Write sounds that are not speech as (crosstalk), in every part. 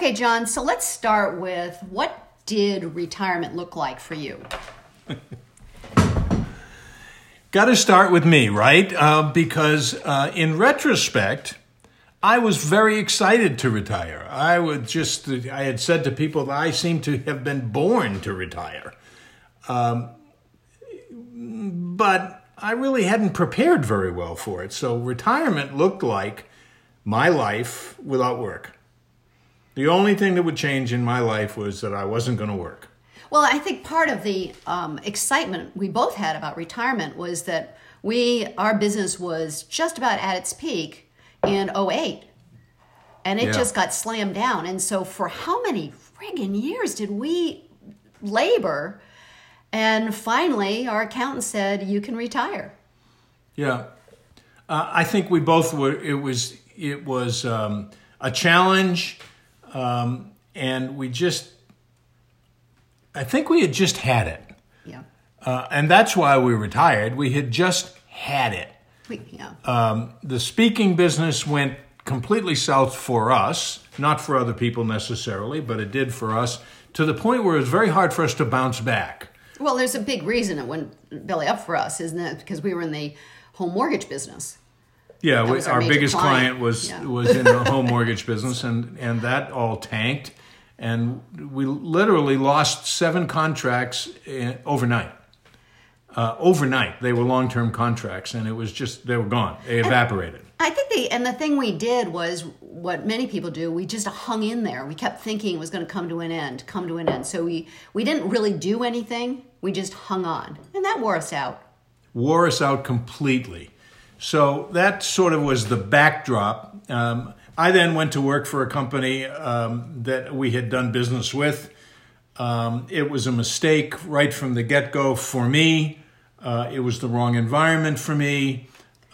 Okay, John, so let's start with what did retirement look like for you? (laughs) Got to start with me, right? Uh, because uh, in retrospect, I was very excited to retire. I would just, I had said to people that I seem to have been born to retire. Um, but I really hadn't prepared very well for it. So retirement looked like my life without work. The only thing that would change in my life was that I wasn't going to work. Well, I think part of the um, excitement we both had about retirement was that we our business was just about at its peak in 08 and it Yeah. just got slammed down and so for how many friggin years did we labor and finally our accountant said you can retire Yeah, uh, I think we both were. It was it was um, a challenge, um, and we just. I think we had just had it, yeah uh, and that's why we retired. We had just had it. yeah Um, the speaking business went completely south for us, not for other people necessarily, but it did for us to the point where it was very hard for us to bounce back. well there's a big reason it went belly up for us isn't it because we were in the home mortgage business Yeah, we, our our, biggest client. client, was Yeah. was in the home mortgage business, and and that all tanked, and we literally lost seven contracts eh, overnight. Uh, overnight, they were long term contracts, and it was just they were gone. They evaporated. I think the and the thing we did was what many people do. We just hung in there. We kept thinking it was going to come to an end, come to an end. So we we didn't really do anything. We just hung on, and that wore us out. wore us out completely. So that sort of was the backdrop. Um, I then went to work for a company um, that we had done business with. Um, it was a mistake right from the get go for me. Uh, it was the wrong environment for me.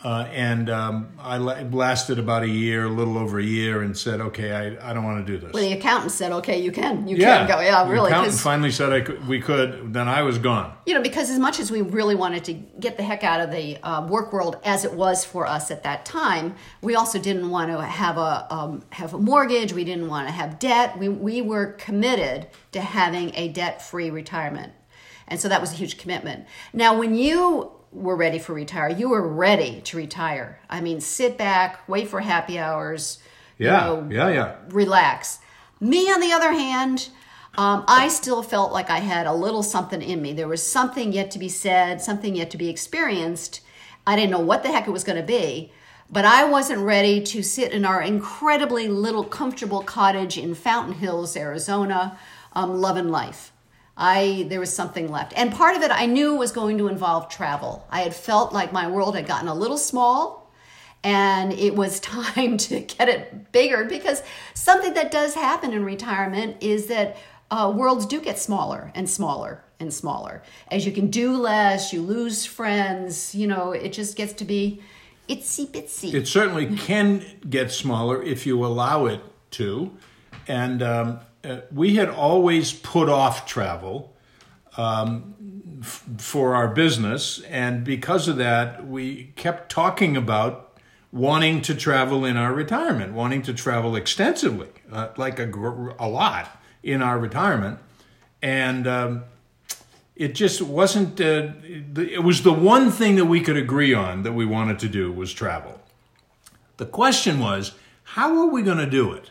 Uh, and um, I la- lasted about a year, a little over a year, and said, okay, I, I don't want to do this. Well, the accountant said, "Okay, you can, you can go." Yeah, The really, accountant finally said I could, we could. Then I was gone. you know, because as much as we really wanted to get the heck out of the uh, work world as it was for us at that time, we also didn't want to have a um, have a mortgage. We didn't want to have debt. We we were committed to having a debt free retirement, and so that was a huge commitment. Now, when you were ready for retire, you were ready to retire. I mean, sit back, wait for happy hours. you Yeah, know, yeah, yeah. relax. Me, on the other hand, um, I still felt like I had a little something in me. There was something yet to be said, something yet to be experienced. I didn't know what the heck it was going to be, but I wasn't ready to sit in our incredibly little comfortable cottage in Fountain Hills, Arizona, um, loving life. I there was something left, and part of it I knew was going to involve travel. I had felt like my world had gotten a little small, and it was (laughs) time to get it bigger because something that does happen in retirement is that uh, worlds do get smaller and smaller and smaller as you can do less you lose friends you know it just gets to be itsy bitsy It certainly can get smaller if you allow it to. And um, uh, we had always put off travel um, f- for our business. And because of that, we kept talking about wanting to travel in our retirement, wanting to travel extensively, uh, like a, gr- a lot in our retirement. And um, it just wasn't, uh, it was the one thing that we could agree on that we wanted to do was travel. The question was, how are we going to do it?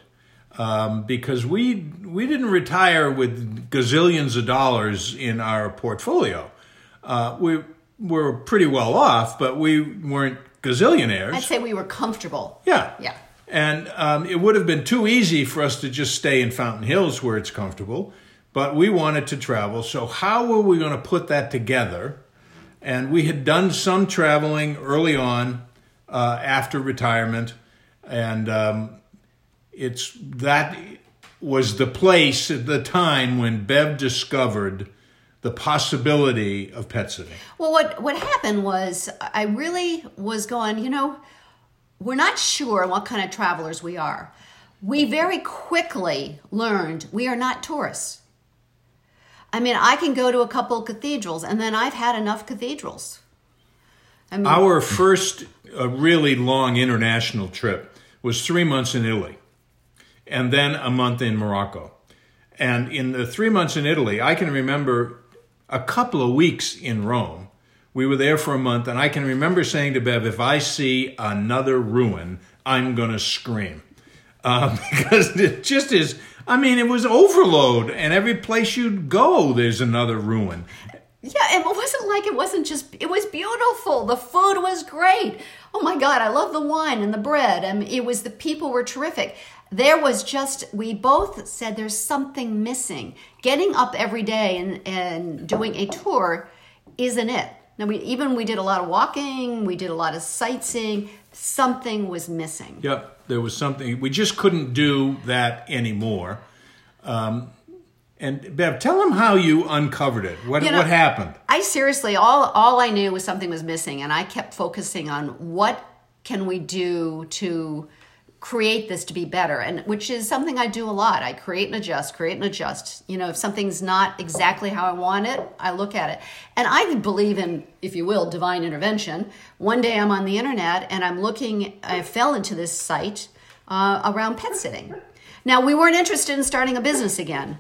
Um, because we we didn't retire with gazillions of dollars in our portfolio. Uh, we were pretty well off, but we weren't gazillionaires. i'd say we were comfortable Yeah. Yeah. And um, it would have been too easy for us to just stay in Fountain Hills where it's comfortable, but we wanted to travel. So, how were we going to put that together? And we had done some traveling early on uh, after retirement, and um, it's that was the place at the time when Bev discovered the possibility of pet sitting. Well, what what happened was I really was going. You know, we're not sure what kind of travelers we are. We very quickly learned we are not tourists. I mean, I can go to a couple of cathedrals, and then I've had enough cathedrals. I mean, Our first uh, really long international trip was three months in Italy. And then a month in Morocco. And in the three months in Italy, I can remember a couple of weeks in Rome. We were there for a month, and I can remember saying to Bev, if I see another ruin, I'm going to scream. Uh, (laughs) because it just is, I mean, it was overload, and every place you'd go, there's another ruin. Yeah, it wasn't like it wasn't just, it was beautiful. The food was great. Oh my God, I love the wine and the bread. Mean, it was, the people were terrific. There was just, we both said there's something missing. Getting up every day and, and doing a tour isn't it. Now, we, even we did a lot of walking, we did a lot of sightseeing, something was missing. Yep, there was something, we just couldn't do that anymore. Um, and Bev, tell them how you uncovered it. What, You know, what happened? I seriously, all all I knew was something was missing, and I kept focusing on what can we do to create this to be better, and which is something I do a lot. I create and adjust, create and adjust. You know, if something's not exactly how I want it, I look at it, and I believe in, if you will, divine intervention. One day I'm on the internet and I'm looking. I fell into this site uh, around pet sitting. Now we weren't interested in starting a business again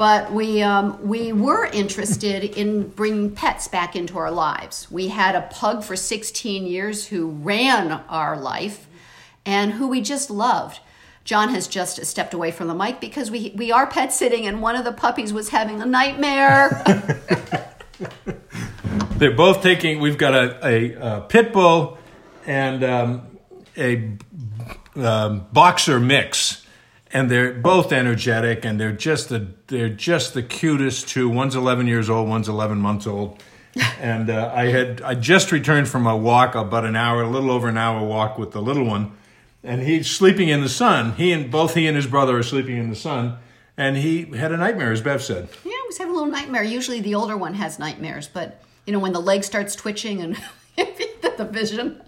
but we um, we were interested in bringing pets back into our lives. We had a pug for 16 years who ran our life, and who we just loved. John has just stepped away from the mic because we we are pet sitting, and one of the puppies was having a nightmare. (laughs) They're both taking. We've got a, a, a pit bull and um, a um, boxer mix, and they're both energetic, and they're just the they're just the cutest two. One's eleven years old, one's eleven months old. (laughs) and uh, I had I just returned from a walk, about an hour, a little over an hour walk with the little one, and he's sleeping in the sun. He and both he and his brother are sleeping in the sun, and he had a nightmare, as Bev said. yeah, was having a little nightmare. Usually the older one has nightmares, but you know when the leg starts twitching and (laughs) the vision.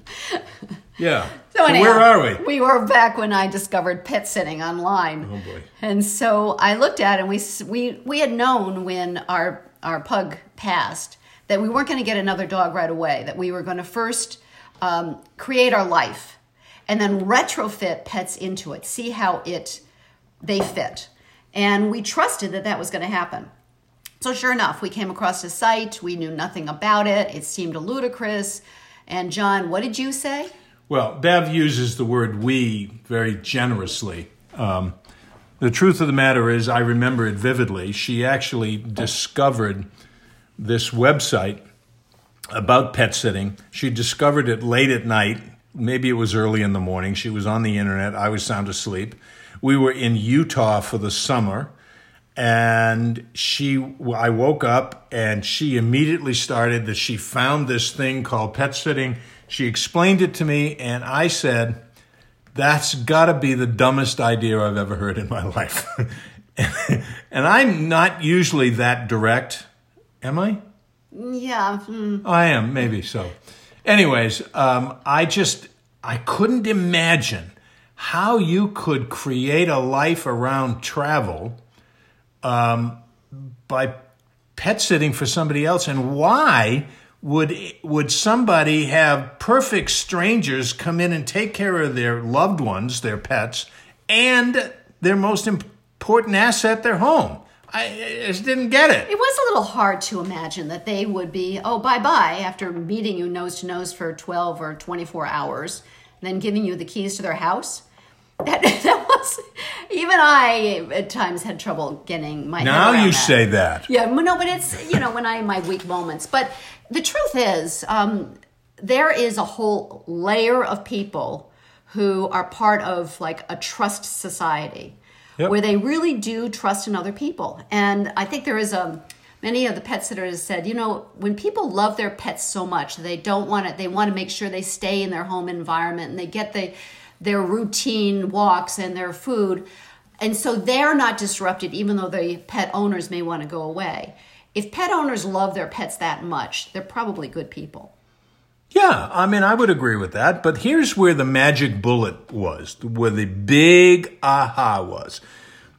Yeah. (laughs) So, anyhow, where are we? We were back when I discovered pet sitting online. Oh, boy. And so I looked at it and we we we had known when our our pug passed that we weren't going to get another dog right away. That we were going to first um, create our life and then retrofit pets into it. See how it they fit. And we trusted that that was going to happen. So sure enough, we came across a site. We knew nothing about it. It seemed ludicrous. And John, what did you say? Well, Bev uses the word we very generously. Um, the truth of the matter is, I remember it vividly. She actually discovered this website about pet sitting. She discovered it late at night. Maybe it was early in the morning. She was on the internet. I was sound asleep. We were in Utah for the summer and she i woke up and she immediately started that she found this thing called pet sitting she explained it to me and i said that's got to be the dumbest idea i've ever heard in my (laughs) life (laughs) and i'm not usually that direct am i Yeah. hmm. i am maybe so anyways um, i just i couldn't imagine how you could create a life around travel Um, by pet sitting for somebody else? And why would would somebody have perfect strangers come in and take care of their loved ones their pets and their most important asset their home? I, I just didn't get it. It was a little hard to imagine that they would be, oh, bye bye, after meeting you nose to nose for 12 or 24 hours, then giving you the keys to their house. That, (laughs) that even I at times had trouble getting my now you that. say that Yeah, no, but it's you know when I my weak moments. But the truth is, um, there is a whole layer of people who are part of like a trust society, Yep. where they really do trust in other people. And I think there is a many of the pet sitters said, you know, when people love their pets so much, they don't want it. They want to make sure they stay in their home environment and they get the their routine walks and their food. And so they're not disrupted, even though the pet owners may want to go away. If pet owners love their pets that much, they're probably good people. Yeah, I mean, I would agree with that. But here's where the magic bullet was, where the big aha was.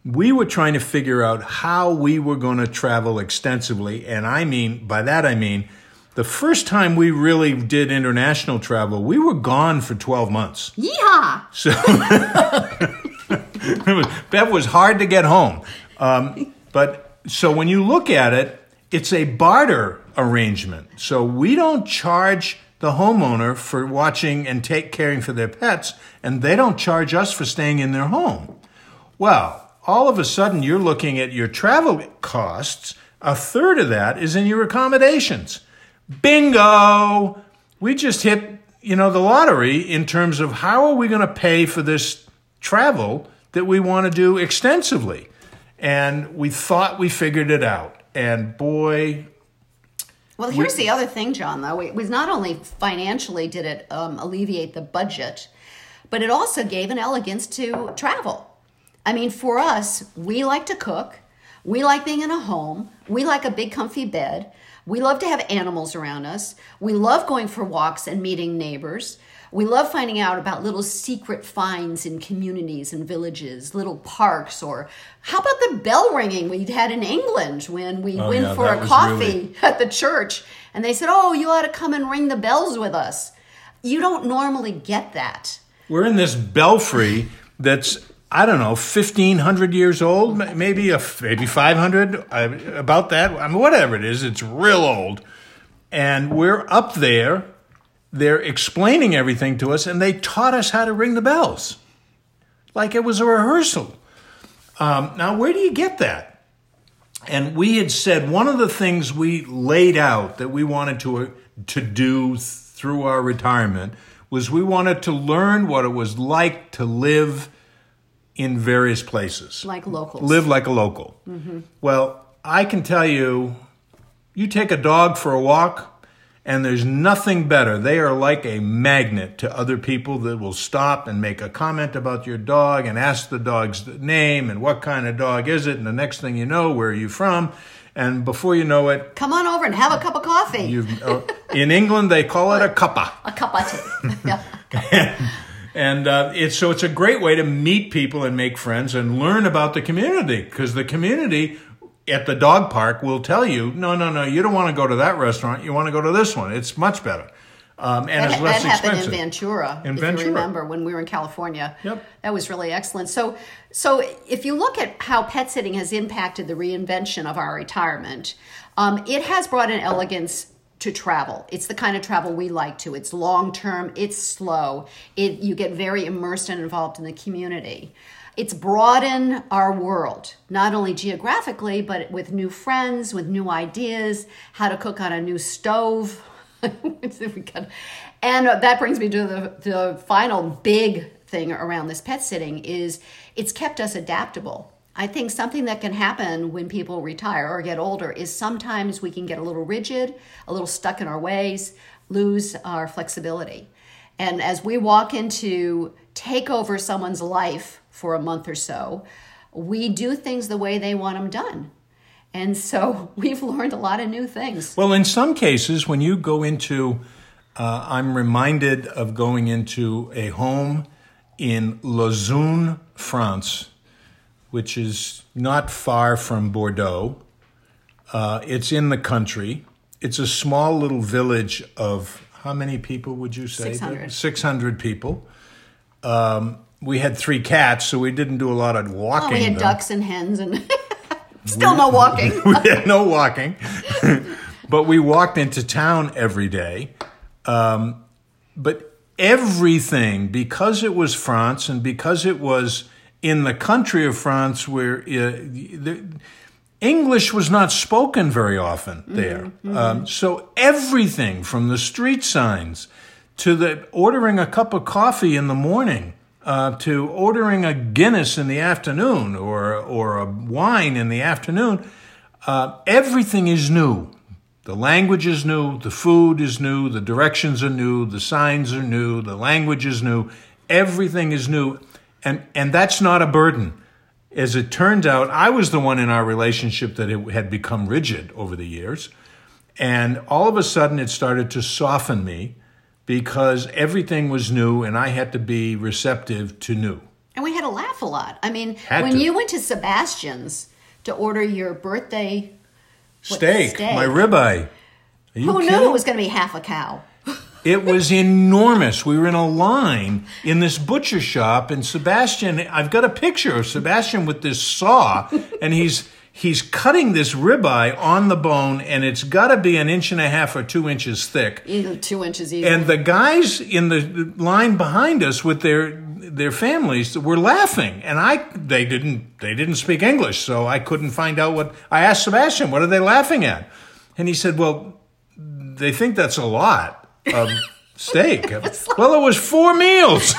We were trying to figure out how we were going to travel extensively. And I mean, by that I mean, the first time we really did international travel, we were gone for 12 months. Yeehaw! So, (laughs) Bev was hard to get home. Um, but so when you look at it, it's a barter arrangement. So we don't charge the homeowner for watching and take caring for their pets, and they don't charge us for staying in their home. Well, all of a sudden you're looking at your travel costs. A third of that is in your accommodations. Bingo! We just hit, you know, the lottery in terms of how are we going to pay for this travel that we want to do extensively. And we thought we figured it out. And boy, Well, here's the other thing, John. Though it was not only financially did it um, alleviate the budget, but it also gave an elegance to travel. I mean, for us, we like to cook. We like being in a home. We like a big, comfy bed. We love to have animals around us. We love going for walks and meeting neighbors. We love finding out about little secret finds in communities and villages, little parks, or how about the bell ringing we had in England when we Oh, went yeah, for a coffee really- (laughs) at the church and they said, Oh, you ought to come and ring the bells with us. You don't normally get that. we're in this belfry that's I don't know, 1500 years old, maybe a maybe 500 uh, about that. I mean whatever it is, it's real old. And we're up there. They're explaining everything to us and they taught us how to ring the bells. Like it was a rehearsal. Um, now where do you get that? And we had said one of the things we laid out that we wanted to to do through our retirement was we wanted to learn what it was like to live in various places. Like locals. Live like a local. Well, I can tell you, you take a dog for a walk, and there's nothing better. They are like a magnet to other people that will stop and make a comment about your dog and ask the dog's name and what kind of dog is it. And the next thing you know, where are you from? And before you know it, Come on over and have a cup of coffee. you've, uh, in England they call it a cuppa. a cup of tea. And uh, it's so it's a great way to meet people and make friends and learn about the community because the community at the dog park will tell you, no, no, no, you don't want to go to that restaurant. You want to go to this one. It's much better, um, and That, it's less that happened expensive. in Ventura, In if Ventura. you remember, when we were in California. Yep. That was really excellent. So, so if you look at how pet sitting has impacted the reinvention of our retirement, um, it has brought an elegance to travel. It's the kind of travel we like to. It's long term. It's slow. It you get very immersed and involved in the community. It's broadened our world, not only geographically, but with new friends, with new ideas, how to cook on a new stove. (laughs) and that brings me to the, the final big thing around this pet sitting is it's kept us adaptable. I think something that can happen when people retire or get older is sometimes we can get a little rigid, a little stuck in our ways, lose our flexibility. And as we walk into take over someone's life for a month or so, we do things the way they want them done. And so (laughs) we've learned a lot of new things. Well, in some cases, when you go into, uh, I'm reminded of going into a home in Lausanne, France, which is not far from Bordeaux. Uh, it's in the country. It's a small little village of how many people would you say? 600. 600 people. Um, we had three cats, so we didn't do a lot of walking. Oh, we had though. ducks and hens and (laughs) still no (laughs) walking. we had no walking, (laughs) but we walked into town every day. Um, but everything, because it was France and because it was in the country of France where uh, the, English was not spoken very often there. Um, so everything from the street signs to the ordering a cup of coffee in the morning uh, to ordering a Guinness in the afternoon or or a wine in the afternoon, uh, everything is new. The language is new, the food is new, the directions are new, the signs are new, the language is new, everything is new, and and that's not a burden. As it turned out, I was the one in our relationship that it had become rigid over the years, and all of a sudden it started to soften me because everything was new and I had to be receptive to new. And we had to laugh a lot. I mean, Had when to. you went to Sebastian's to order your birthday, What, Steak, steak? my ribeye. Who kidding? knew it was going to be half a cow? It was enormous. We were in a line in this butcher shop, and Sebastian, I've got a picture of Sebastian with this saw, and he's he's cutting this ribeye on the bone, and it's got to be an inch and a half or two inches thick. Two inches easy. And the guys in the line behind us with their their families were laughing, and I they didn't they didn't speak English, so I couldn't find out what I asked Sebastian, what are they laughing at? And he said, well, they think that's a lot of (laughs) steak. well, it was four meals.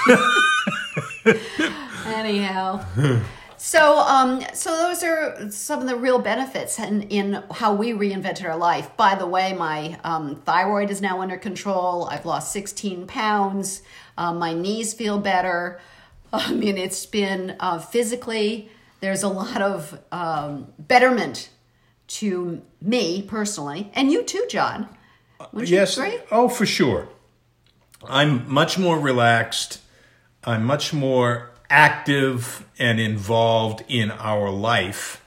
(laughs) Anyhow. So, um, so those are some of the real benefits in, in how we reinvented our life. By the way, my um, thyroid is now under control. I've lost 16 pounds. Um, my knees feel better. (laughs) I mean, it's been uh, physically, there's a lot of um, betterment to me personally, and you too, John. Wouldn't yes. Oh, for sure. I'm much more relaxed. I'm much more active and involved in our life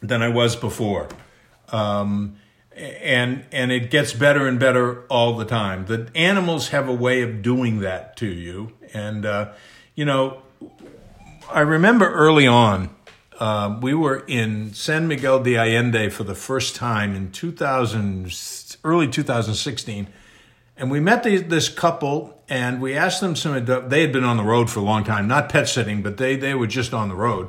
than I was before. Um, and and it gets better and better all the time. The animals have a way of doing that to you, and uh, you know, I remember early on, uh, we were in San Miguel de Allende for the first time in 2000, early 2016, and we met this couple, and we asked them some. They had been on the road for a long time, not pet sitting, but they they were just on the road,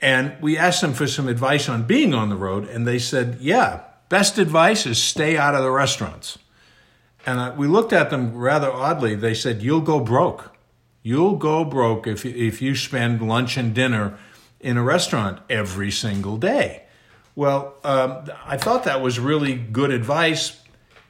and we asked them for some advice on being on the road, and they said, "Yeah, best advice is stay out of the restaurants." And uh, we looked at them rather oddly. They said, "You'll go broke. You'll go broke if if you spend lunch and dinner in a restaurant every single day." Well, um, I thought that was really good advice.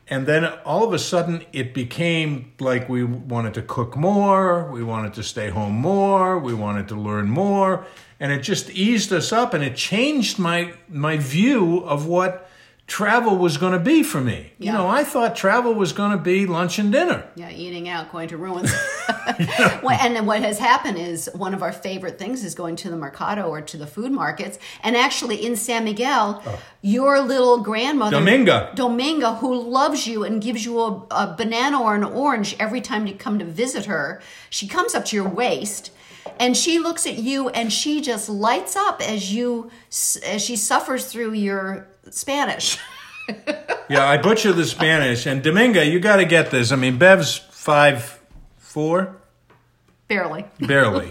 And then all of a sudden, it became like we wanted to cook more, we wanted to stay home more, we wanted to learn more, and it just eased us up, and it changed my my view of what travel was going to be for me. You know, I thought travel was going to be lunch and dinner. Yeah, eating out, going to ruins. (laughs) (laughs) Well, and then what has happened is one of our favorite things is going to the mercado or to the food markets. And actually, in San Miguel, oh. your little grandmother, Dominga. Dominga, who loves you and gives you a, a banana or an orange every time you come to visit her, she comes up to your waist. And she looks at you and she just lights up as you as she suffers through your Spanish. (laughs) Yeah, I butcher the Spanish, and Dominga, you got to get this. I mean, Bev's five four. Barely. Barely.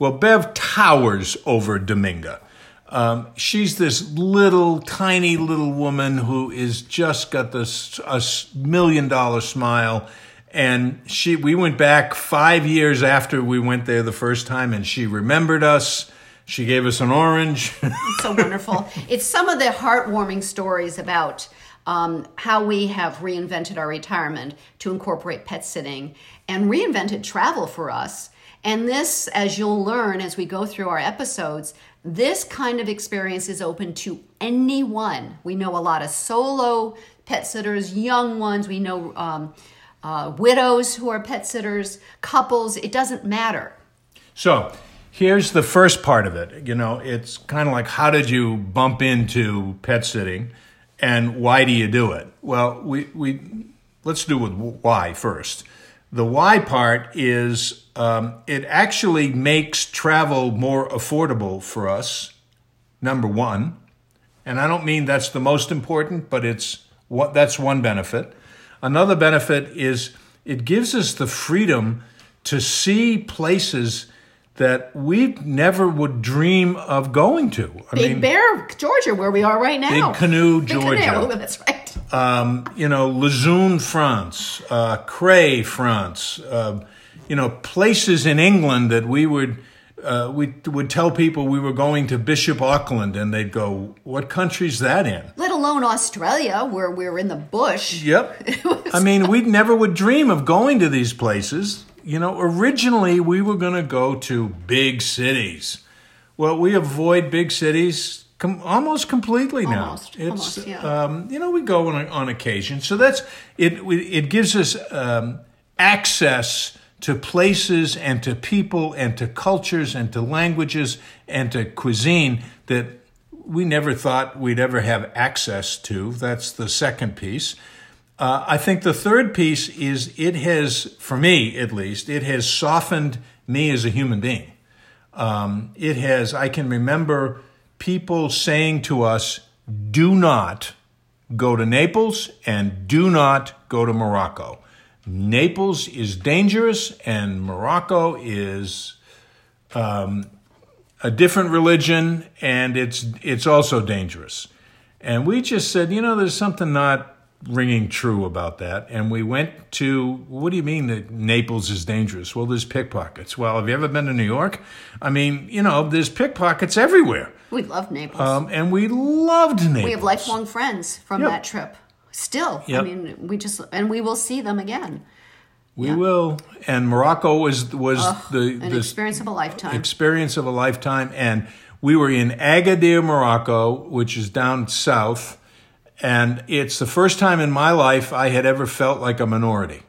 well, Bev towers over Dominga. Um, she's this little, tiny little woman who is just got this a million dollar smile. And she, we went back five years after we went there the first time, and she remembered us. She gave us an orange. (laughs) it's so wonderful. It's some of the heartwarming stories about um, how we have reinvented our retirement to incorporate pet sitting and reinvented travel for us. And this, as you'll learn as we go through our episodes, this kind of experience is open to anyone. We know a lot of solo pet sitters, young ones. We know um, uh, widows who are pet sitters, couples. It doesn't matter. So here's the first part of it. You know, it's kind of like how did you bump into pet sitting and why do you do it? Well, we, we let's do with why first. The why part is um, it actually makes travel more affordable for us, number one. And I don't mean that's the most important, but it's what that's one benefit. Another benefit is it gives us the freedom to see places that we never would dream of going to. I Big Bear, Georgia, where we are right now. Big Canoe, Big Georgia. Canoe, (laughs) that's right. um, you know, Lejeune, France, uh, Cray, France, uh, you know, places in England that we would uh, we would tell people we were going to Bishop Auckland, and they'd go, "What country's that in?" Let alone Australia, where we're in the bush. Yep. (laughs) I mean, we never would dream of going to these places. You know, originally we were going to go to big cities. Well, we avoid big cities com- almost completely now. Almost, It's, almost, yeah. um, you know, we go on, on occasion. So that's it. It gives us um, access to places and to people and to cultures and to languages and to cuisine that we never thought we'd ever have access to. That's the second piece. Uh, I think the third piece is it has, for me at least, it has softened me as a human being. Um, it has, I can remember people saying to us, do not go to Naples and do not go to Morocco. Naples is dangerous and Morocco is um, a different religion and it's it's also dangerous. And we just said, you know, there's something not ringing true about that. And we went to, what do you mean that Naples is dangerous? Well, there's pickpockets. Well, have you ever been to New York? I mean, you know, there's pickpockets everywhere. We loved Naples. Um, and we loved Naples. we have lifelong friends from Yep. that trip. Still, I mean, we just and we will see them again. We will. And Morocco was was the An the experience of a lifetime. experience of a lifetime. And we were in Agadir, Morocco, which is down south. And it's the first time in my life I had ever felt like a minority.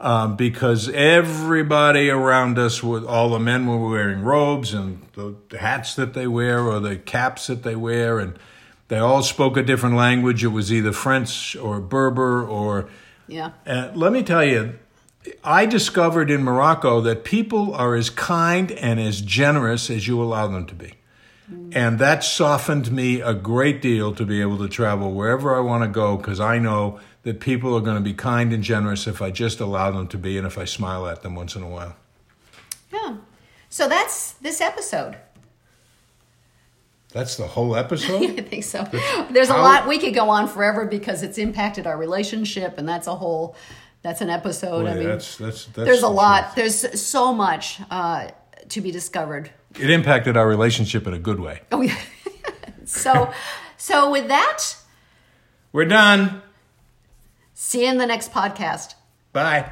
Um, because everybody around us, with all the men were wearing robes and the, the hats that they wear or the caps that they wear, and they all spoke a different language. It was either French or Berber or yeah. uh, let me tell you, I discovered in Morocco that people are as kind and as generous as you allow them to be. And that softened me a great deal to be able to travel wherever I want to go because I know that people are going to be kind and generous if I just allow them to be and if I smile at them once in a while. Yeah. So that's this episode. That's the whole episode? (laughs) I think so. There's a lot we could go on forever because it's impacted our relationship, and that's a whole. That's an episode. I mean, that's, that's, that's there's a lot. There's so much uh, to be discovered. It impacted our relationship in a good way. Oh yeah. (laughs) so, so with that, We're done. see you in the next podcast. Bye.